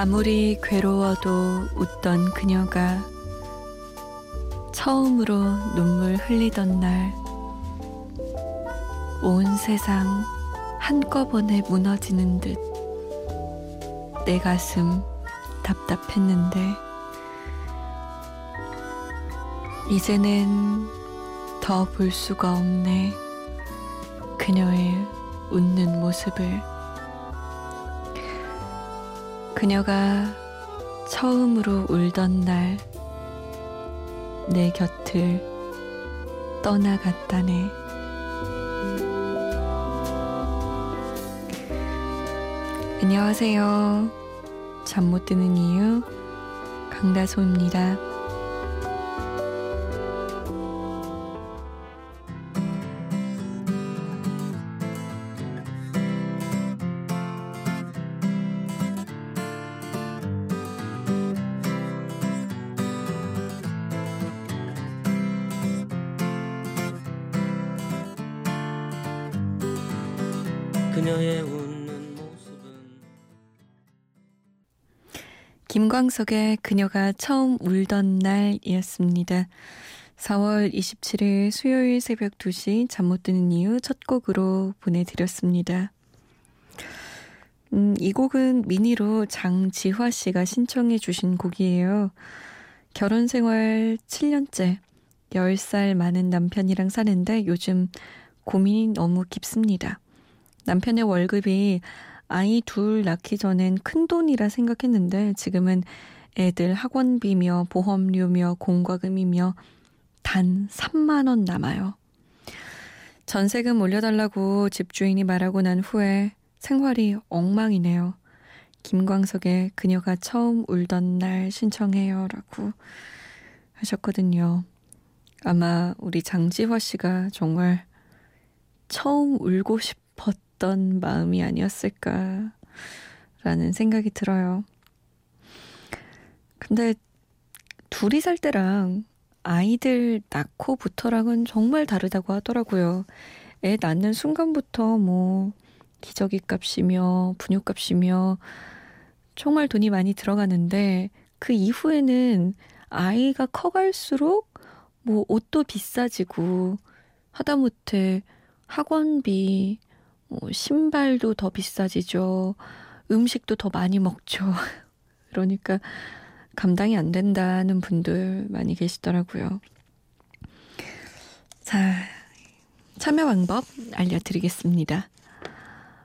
아무리 괴로워도 웃던 그녀가 처음으로 눈물 흘리던 날, 온 세상 한꺼번에 무너지는 듯 내 가슴 답답했는데, 이제는 더 볼 수가 없네. 그녀의 웃는 모습을. 그녀가 처음으로 울던 날, 내 곁을 떠나갔다네. 안녕하세요. 잠 못 드는 이유, 강다소입니다. 그녀의 웃는 모습은 김광석의 그녀가 처음 울던 날이었습니다. 4월 27일 수요일 새벽 2시 잠 못 드는 이유 첫 곡으로 보내드렸습니다. 음, 이 곡은 미니로 장지화 씨가 신청해 주신 곡이에요. 결혼 생활 7년째, 10살 많은 남편이랑 사는데 요즘 고민이 너무 깊습니다. 남편의 월급이 아이 둘 낳기 전엔 큰 돈이라 생각했는데 지금은 애들 학원비며 보험료며 공과금이며 단 3만 원 남아요. 전세금 올려달라고 집주인이 말하고 난 후에 생활이 엉망이네요. 김광석의 그녀가 처음 울던 날 신청해요 라고 하셨거든요. 아마 우리 장지화 씨가 정말 처음 울고 싶 었 어떤 마음이 아니었을까라는 생각이 들어요. 근데 둘이 살 때랑 아이들 낳고부터랑은 정말 다르다고 하더라고요. 애 낳는 순간부터 뭐 기저귀 값이며 분유 값이며 정말 돈이 많이 들어가는데 그 이후에는 아이가 커갈수록 뭐 옷도 비싸지고 하다못해 학원비 뭐 신발도 더 비싸지죠. 음식도 더 많이 먹죠. 그러니까 감당이 안 된다는 분들 많이 계시더라고요. 자, 참여 방법 알려드리겠습니다.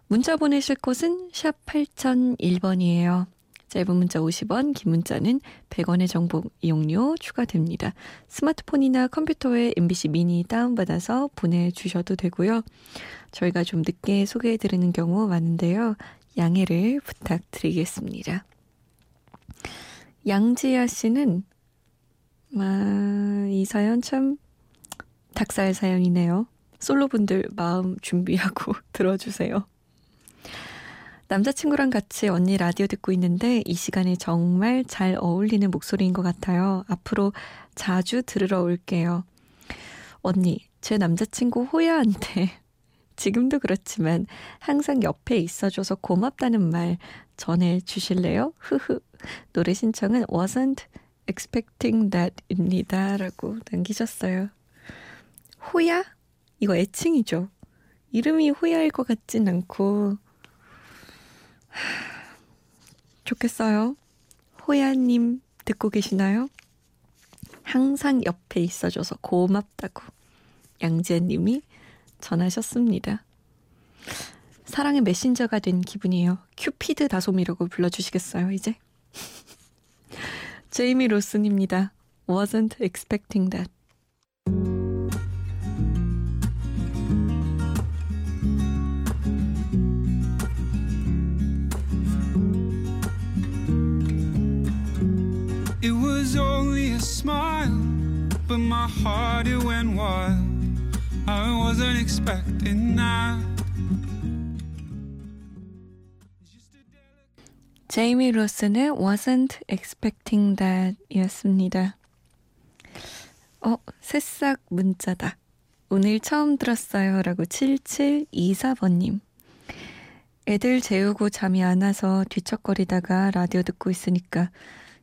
문자 보내실 곳은 샵 8001번이에요. 짧은 문자 50원, 긴 문자는 100원의 정보 이용료 추가됩니다. 스마트폰이나 컴퓨터에 MBC 미니 다운받아서 보내주셔도 되고요. 저희가 좀 늦게 소개해드리는 경우 많은데요. 양해를 부탁드리겠습니다. 양지아 씨는 아, 이 사연 참 닭살 사연이네요. 솔로분들 마음 준비하고 들어주세요. 남자친구랑 같이 언니 라디오 듣고 있는데 이 시간에 정말 잘 어울리는 목소리인 것 같아요. 앞으로 자주 들으러 올게요. 언니, 제 남자친구 호야한테 지금도 그렇지만 항상 옆에 있어줘서 고맙다는 말 전해 주실래요? 흐흐. 노래 신청은 wasn't expecting that 입니다. 라고 남기셨어요. 호야? 이거 애칭이죠. 이름이 호야일 것 같진 않고 좋겠어요. 호야님 듣고 계시나요? 항상 옆에 있어줘서 고맙다고 양지아님이 전하셨습니다. 사랑의 메신저가 된 기분이에요. 큐피드 다솜이라고 불러주시겠어요, 이제? 제이미 로슨입니다. Wasn't expecting that. But my heart it went wild. I wasn't expecting that. 제이미 로슨의 Wasn't Expecting That 이었습니다. 어, 새싹 문자다. 오늘 처음 들었어요. 라고 7724번님. 애들 재우고 잠이 안 와서 뒤척거리다가 라디오 듣고 있으니까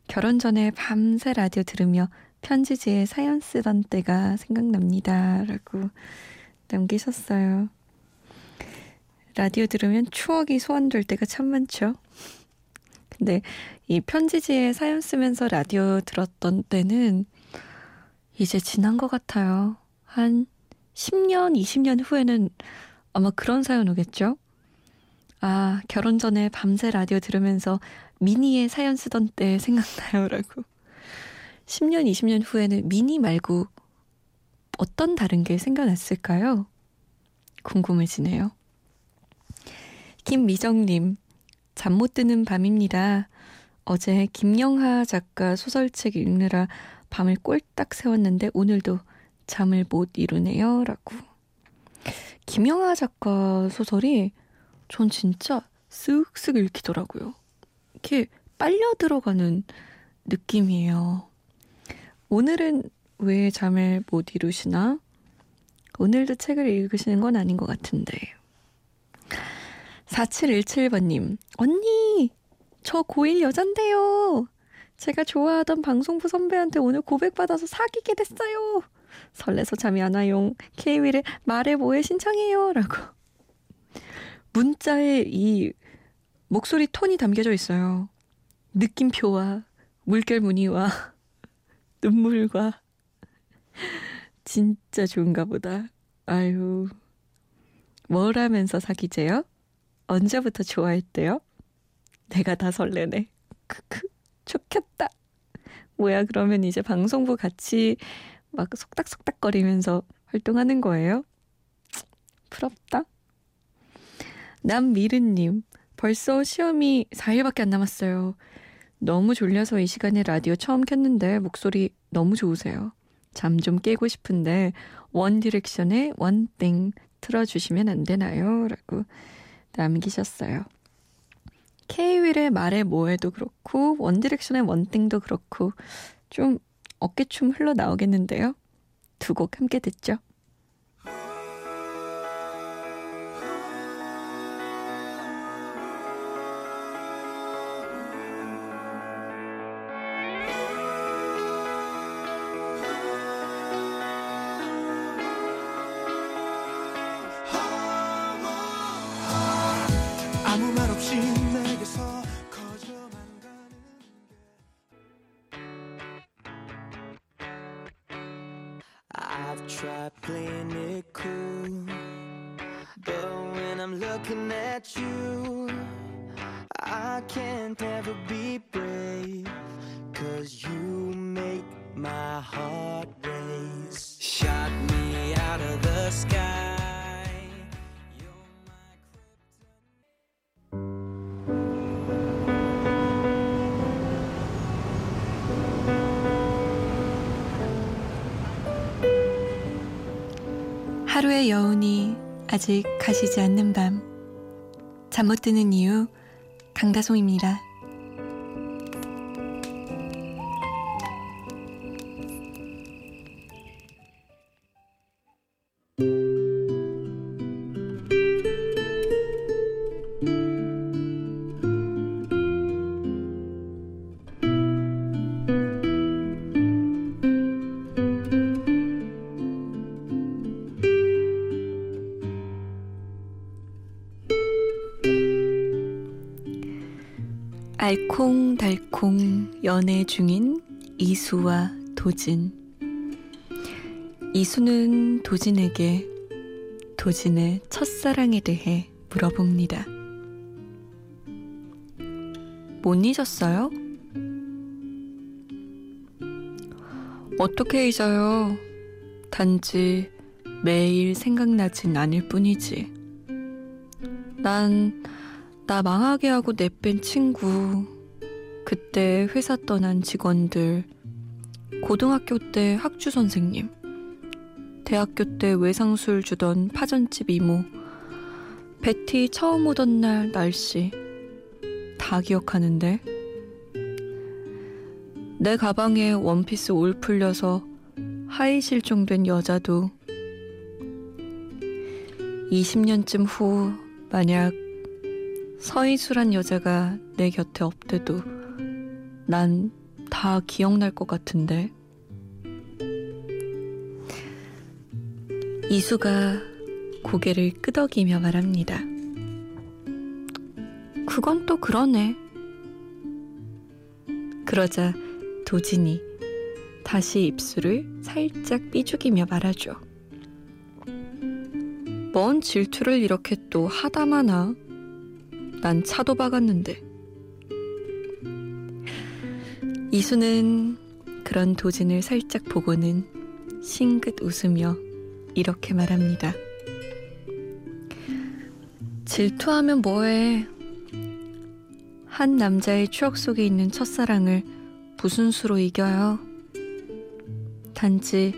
결혼 전에 밤새 라디오 들으며 편지지에 사연 쓰던 때가 생각납니다. 라고 남기셨어요. 라디오 들으면 추억이 소환될 때가 참 많죠. 근데 이 편지지에 사연 쓰면서 라디오 들었던 때는 이제 지난 것 같아요. 한 10년, 20년 후에는 아마 그런 사연 오겠죠? 아, 결혼 전에 밤새 라디오 들으면서 미니에 사연 쓰던 때 생각나요. 라고. 10년, 20년 후에는 미니 말고 어떤 다른 게 생겨났을까요? 궁금해지네요. 김미정님, 잠 못 드는 밤입니다. 어제 김영하 작가 소설책 읽느라 밤을 꼴딱 세웠는데 오늘도 잠을 못 이루네요. 라고. 김영하 작가 소설이 전 진짜 쓱쓱 읽히더라고요. 이렇게 빨려 들어가는 느낌이에요. 오늘은 왜 잠을 못 이루시나? 오늘도 책을 읽으시는 건 아닌 것 같은데. 4717번님, 언니! 저 고1 여잔데요! 제가 좋아하던 방송부 선배한테 오늘 고백받아서 사귀게 됐어요! 설레서 잠이 안 와용. 케이윌의 말해 뭐해 신청해요. 라고. 문자에 이 목소리 톤이 담겨져 있어요. 느낌표와 물결 무늬와 눈물과 진짜 좋은가 보다. 아유. 뭘 하면서 사귀재요? 언제부터 좋아했대요? 내가 다 설레네. 크크. 좋겠다. 뭐야, 그러면 이제 방송부 같이 막 속닥속닥거리면서 활동하는 거예요? 부럽다. 남미르님, 벌써 시험이 4일밖에 안 남았어요. 너무 졸려서 이 시간에 라디오 처음 켰는데 목소리 너무 좋으세요. 잠 좀 깨고 싶은데 원 디렉션의 One Thing 틀어주시면 안 되나요? 라고 남기셨어요. 케이윌의 말해 뭐해도 그렇고 원디렉션의 One Thing도 그렇고 좀 어깨춤 흘러나오겠는데요. 두 곡 함께 듣죠. Heart race. Shot me out of the sky. 하루의 여운이 아직 가시지 않는 밤. 잠 못 드는 이유, 강다송입니다. 알콩달콩 연애 중인 이수와 도진. 이수는 도진에게 도진의 첫사랑에 대해 물어봅니다. 못 잊었어요? 어떻게 잊어요? 단지 매일 생각나진 않을 뿐이지. 난 나 망하게 하고 내뺀 친구. 그때 회사 떠난 직원들, 고등학교 때 학주 선생님, 대학교 때 외상술 주던 파전집 이모, 베티 처음 오던 날 날씨, 다 기억하는데. 내 가방에 원피스 올 풀려서 하의 실종된 여자도. 20년쯤 후 만약 서희수란 여자가 내 곁에 없대도 난 다 기억날 것 같은데. 이수가 고개를 끄덕이며 말합니다. 그건 또 그러네. 그러자 도진이 다시 입술을 살짝 삐죽이며 말하죠. 뭔 질투를 이렇게 또 하다 마나. 난 차도 박았는데. 이수는 그런 도진을 살짝 보고는 싱긋 웃으며 이렇게 말합니다. 질투하면 뭐해. 한 남자의 추억 속에 있는 첫사랑을 무슨 수로 이겨요? 단지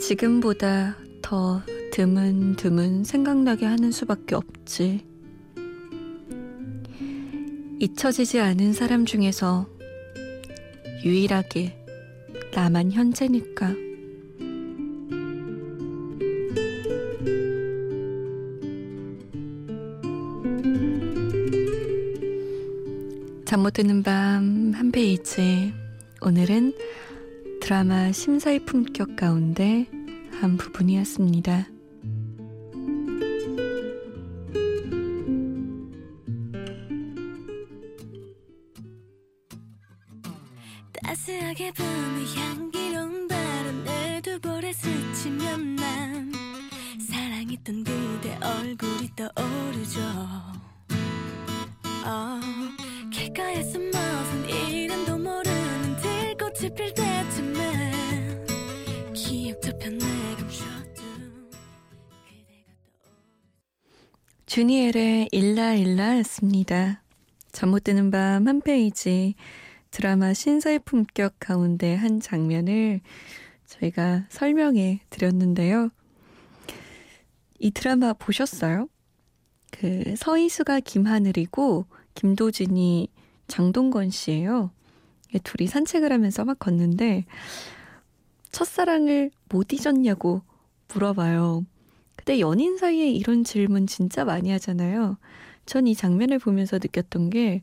지금보다 더 드문드문 생각나게 하는 수밖에 없지. 잊혀지지 않은 사람 중에서 유일하게 나만 현재니까. 잠 못 드는 밤 한 페이지. 오늘은 드라마 심사의 품격 가운데 한 부분이었습니다. 주니엘의 일라일라였습니다. 잠 못 드는 밤 한 페이지 드라마 신사의 품격 가운데 한 장면을 저희가 설명해 드렸는데요. 이 드라마 보셨어요? 그 서희수가 김하늘이고 김도진이 장동건 씨예요. 둘이 산책을 하면서 막 걷는데 첫사랑을 못 잊었냐고 물어봐요. 근데 연인 사이에 이런 질문 진짜 많이 하잖아요. 전 이 장면을 보면서 느꼈던 게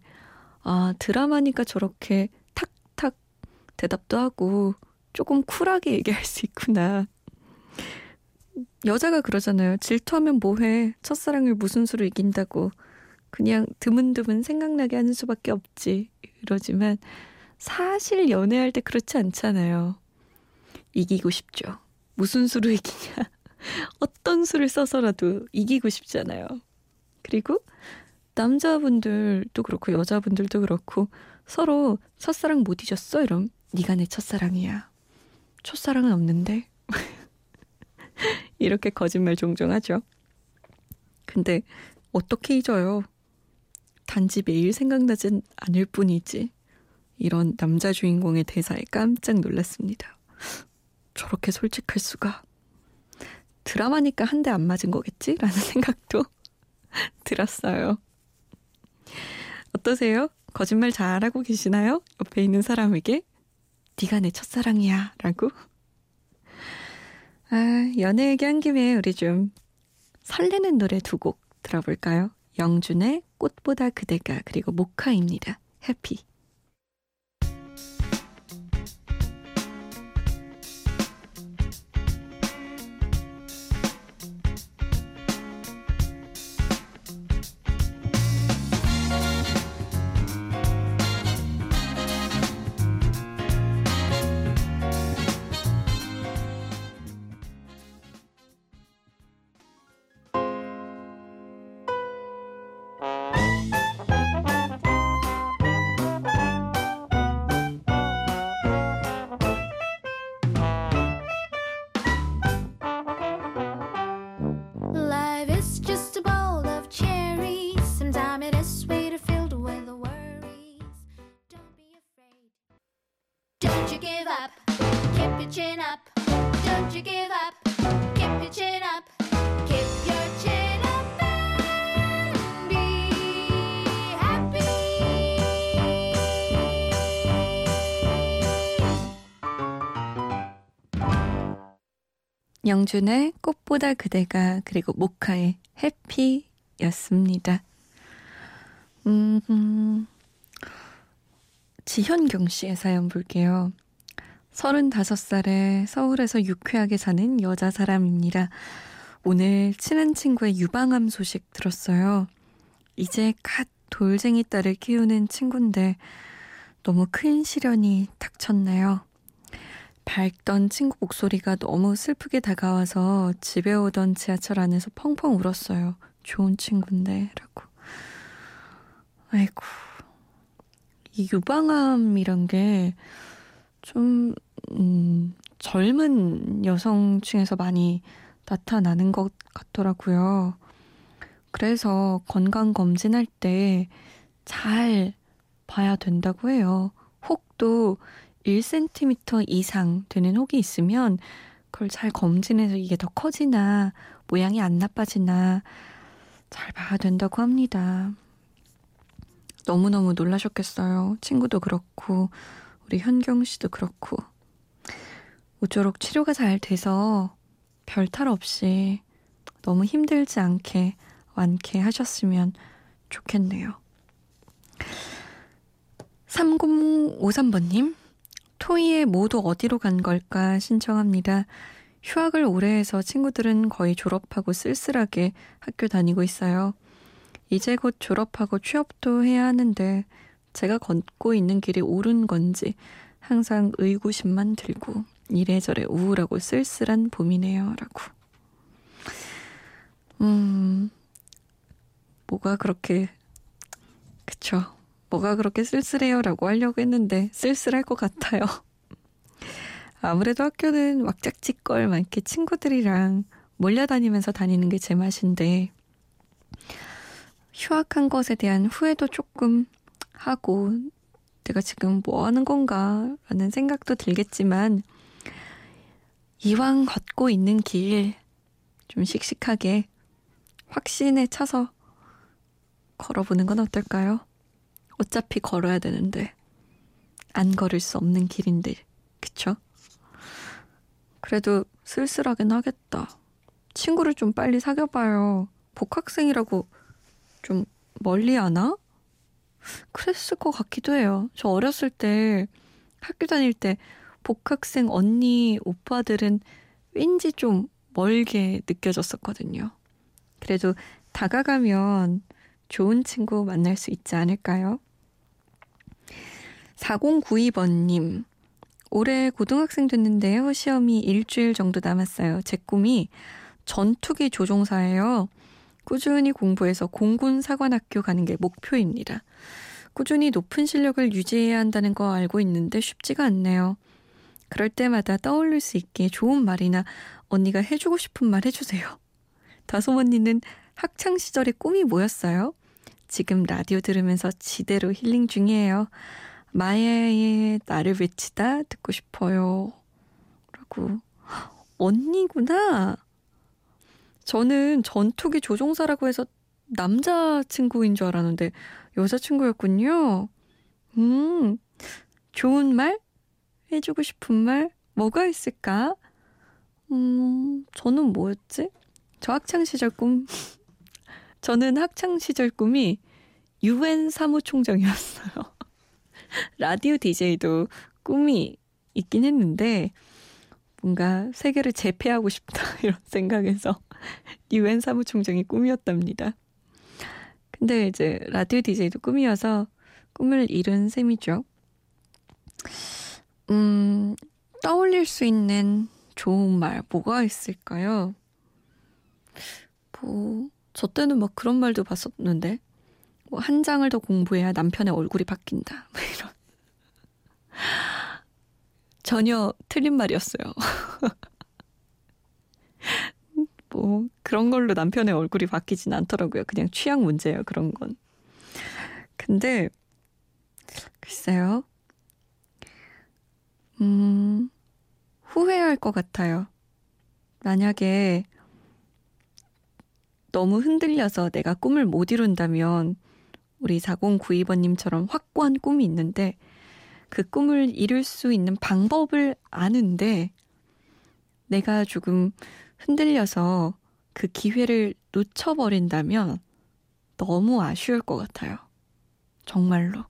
아, 드라마니까 저렇게 탁탁 대답도 하고 조금 쿨하게 얘기할 수 있구나. 여자가 그러잖아요. 질투하면 뭐해. 첫사랑을 무슨 수로 이긴다고. 그냥 드문드문 생각나게 하는 수밖에 없지. 이러지만 사실 연애할 때 그렇지 않잖아요. 이기고 싶죠. 무슨 수로 이기냐. 어떤 수를 써서라도 이기고 싶잖아요. 그리고 남자분들도 그렇고 여자분들도 그렇고 서로 첫사랑 못 잊었어? 이럼 네가 내 첫사랑이야. 첫사랑은 없는데? 이렇게 거짓말 종종 하죠. 근데 어떻게 잊어요? 단지 매일 생각나진 않을 뿐이지. 이런 남자 주인공의 대사에 깜짝 놀랐습니다. 저렇게 솔직할 수가. 드라마니까 한 대 안 맞은 거겠지? 라는 생각도 들었어요. 어떠세요? 거짓말 잘하고 계시나요? 옆에 있는 사람에게 네가 내 첫사랑이야 라고 아, 연애 얘기한 김에 우리 좀 설레는 노래 두 곡 들어볼까요? 영준의 꽃보다 그대가 그리고 모카입니다. 해피 영준의 꽃보다 그대가 그리고 모카의 해피였습니다. 음, 음. 지현경 씨의 사연 볼게요. 35살에 서울에서 유쾌하게 사는 여자 사람입니다. 오늘 친한 친구의 유방암 소식 들었어요. 이제 갓 돌쟁이 딸을 키우는 친구인데 너무 큰 시련이 닥쳤네요. 밝던 친구 목소리가 너무 슬프게 다가와서 집에 오던 지하철 안에서 펑펑 울었어요. 좋은 친구인데 라고. 아이고. 이 유방암이란 게 좀, 음, 젊은 여성층에서 많이 나타나는 것 같더라고요. 그래서 건강 검진할 때 잘 봐야 된다고 해요. 혹도 1cm 이상 되는 혹이 있으면 그걸 잘 검진해서 이게 더 커지나 모양이 안 나빠지나 잘 봐야 된다고 합니다. 너무너무 놀라셨겠어요. 친구도 그렇고, 우리 현경 씨도 그렇고. 모쪼록 치료가 잘 돼서 별탈 없이 너무 힘들지 않게 완쾌하셨으면 좋겠네요. 3053번님, 토이에 모두 어디로 간 걸까 신청합니다. 휴학을 오래 해서 친구들은 거의 졸업하고 쓸쓸하게 학교 다니고 있어요. 이제 곧 졸업하고 취업도 해야 하는데 제가 걷고 있는 길이 옳은 건지 항상 의구심만 들고 이래저래 우울하고 쓸쓸한 봄이네요. 라고. 음, 뭐가 그렇게, 그쵸. 뭐가 그렇게 쓸쓸해요? 라고 하려고 했는데 쓸쓸할 것 같아요. 아무래도 학교는 왁짝지껄 많게 친구들이랑 몰려다니면서 다니는 게 제 맛인데 휴학한 것에 대한 후회도 조금 하고 내가 지금 뭐 하는 건가 라는 생각도 들겠지만 이왕 걷고 있는 길 좀 씩씩하게 확신에 차서 걸어보는 건 어떨까요? 어차피 걸어야 되는데 안 걸을 수 없는 길인데 그쵸? 그래도 쓸쓸하긴 하겠다. 친구를 좀 빨리 사귀어봐요. 복학생이라고 좀 멀리 하나? 그랬을 것 같기도 해요. 저 어렸을 때 학교 다닐 때 복학생 언니, 오빠들은 왠지 좀 멀게 느껴졌었거든요. 그래도 다가가면 좋은 친구 만날 수 있지 않을까요? 4092번님, 올해 고등학생 됐는데요. 시험이 일주일 정도 남았어요. 제 꿈이 전투기 조종사예요. 꾸준히 공부해서 공군 사관학교 가는 게 목표입니다. 꾸준히 높은 실력을 유지해야 한다는 거 알고 있는데 쉽지가 않네요. 그럴 때마다 떠올릴 수 있게 좋은 말이나 언니가 해주고 싶은 말 해주세요. 다솜 언니는 학창 시절의 꿈이 뭐였어요? 지금 라디오 들으면서 지대로 힐링 중이에요. 마야의 나를 외치다 듣고 싶어요. 라고. 언니구나. 저는 전투기 조종사라고 해서 남자친구인 줄 알았는데 여자친구였군요. 음, 좋은 말? 해주고 싶은 말? 뭐가 있을까? 음, 저는 뭐였지? 저 학창 시절 꿈. 저는 학창 시절 꿈이 UN 사무총장이었어요. 라디오 DJ도 꿈이 있긴 했는데 뭔가 세계를 제패하고 싶다 이런 생각에서 유엔 사무총장이 꿈이었답니다. 근데 이제 라디오 DJ도 꿈이어서 꿈을 이룬 셈이죠. 음, 떠올릴 수 있는 좋은 말 뭐가 있을까요? 뭐, 저 때는 막 그런 말도 봤었는데 뭐 한 장을 더 공부해야 남편의 얼굴이 바뀐다. 뭐 이런. 전혀 틀린 말이었어요. 뭐 그런 걸로 남편의 얼굴이 바뀌진 않더라고요. 그냥 취향 문제예요. 그런 건. 근데 글쎄요. 음, 후회할 것 같아요. 만약에 너무 흔들려서 내가 꿈을 못 이룬다면 우리 4092번님처럼 확고한 꿈이 있는데 그 꿈을 이룰 수 있는 방법을 아는데 내가 조금 흔들려서 그 기회를 놓쳐버린다면 너무 아쉬울 것 같아요. 정말로.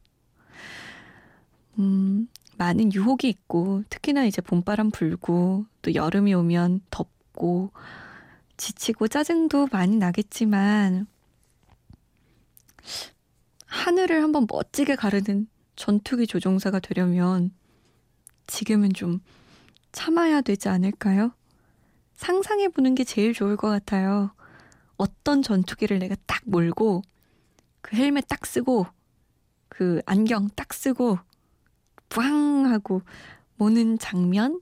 음, 많은 유혹이 있고, 특히나 이제 봄바람 불고, 또 여름이 오면 덥고, 지치고 짜증도 많이 나겠지만, 하늘을 한번 멋지게 가르는 전투기 조종사가 되려면 지금은 좀 참아야 되지 않을까요? 상상해 보는 게 제일 좋을 것 같아요. 어떤 전투기를 내가 딱 몰고, 그 헬멧 딱 쓰고, 그 안경 딱 쓰고, 뿌앙 하고 모는 장면을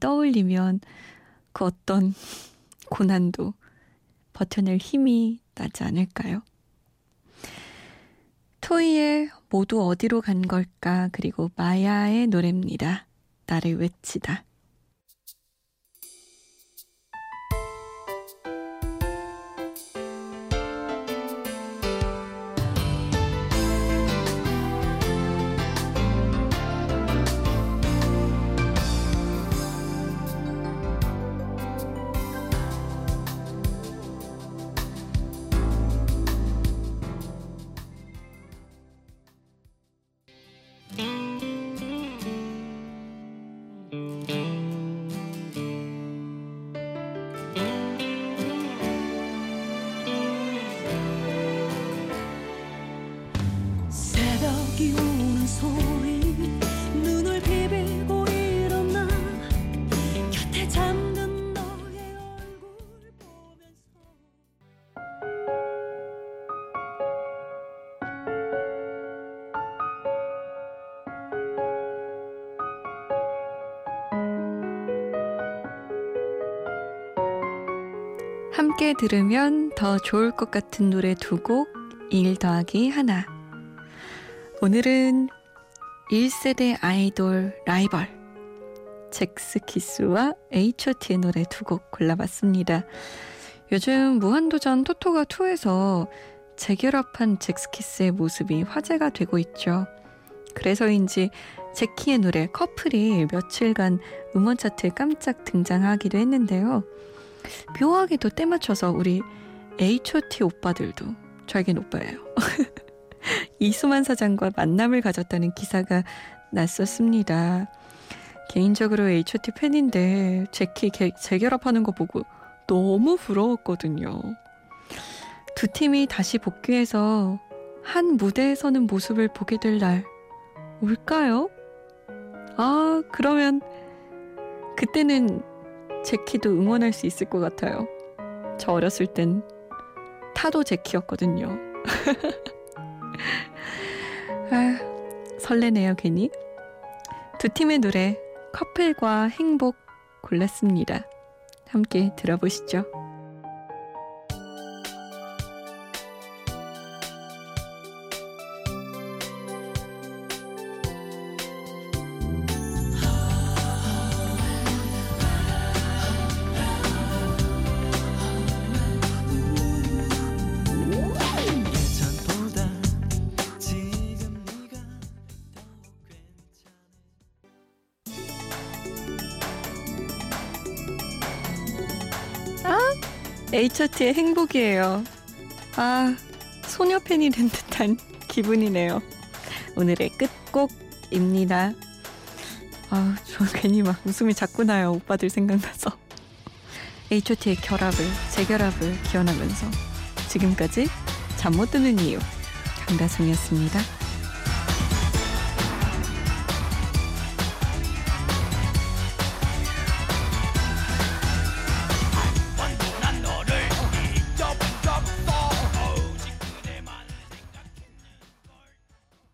떠올리면 그 어떤 고난도 버텨낼 힘이 나지 않을까요? 토이의 모두 어디로 간 걸까 그리고 마야의 노래입니다. 나를 외치다. 들으면 더 좋을 것 같은 노래 두 곡, 1 더하기 하나. 오늘은 1세대 아이돌 라이벌, 잭스키스와 H.O.T의 노래 두 곡 골라봤습니다. 요즘 무한도전 토토가 2에서 재결합한 잭스키스의 모습이 화제가 되고 있죠. 그래서인지 제키의 노래 커플이 며칠간 음원 차트에 깜짝 등장하기도 했는데요. 묘하게도 때 맞춰서 우리 H.O.T 오빠들도 저에겐 오빠예요. 이수만 사장과 만남을 가졌다는 기사가 났었습니다. 개인적으로 H.O.T 팬인데 개, 재결합하는 거 보고 너무 부러웠거든요. 두 팀이 다시 복귀해서 한 무대에 서는 모습을 보게 될 날 올까요? 아, 그러면 그때는 제키도 응원할 수 있을 것 같아요. 저 어렸을 땐 타도 제키였거든요. 아, 설레네요, 괜히. 두 팀의 노래, 커플과 행복 골랐습니다. 함께 들어보시죠. H.O.T의 행복이에요. 아, 소녀 팬이 된 듯한 기분이네요. 오늘의 끝곡입니다. 아, 저 괜히 막 웃음이 자꾸 나요. 오빠들 생각나서. H.O.T의 결합을, 재결합을 기원하면서 지금까지 잠 못 드는 이유 강다솜이었습니다.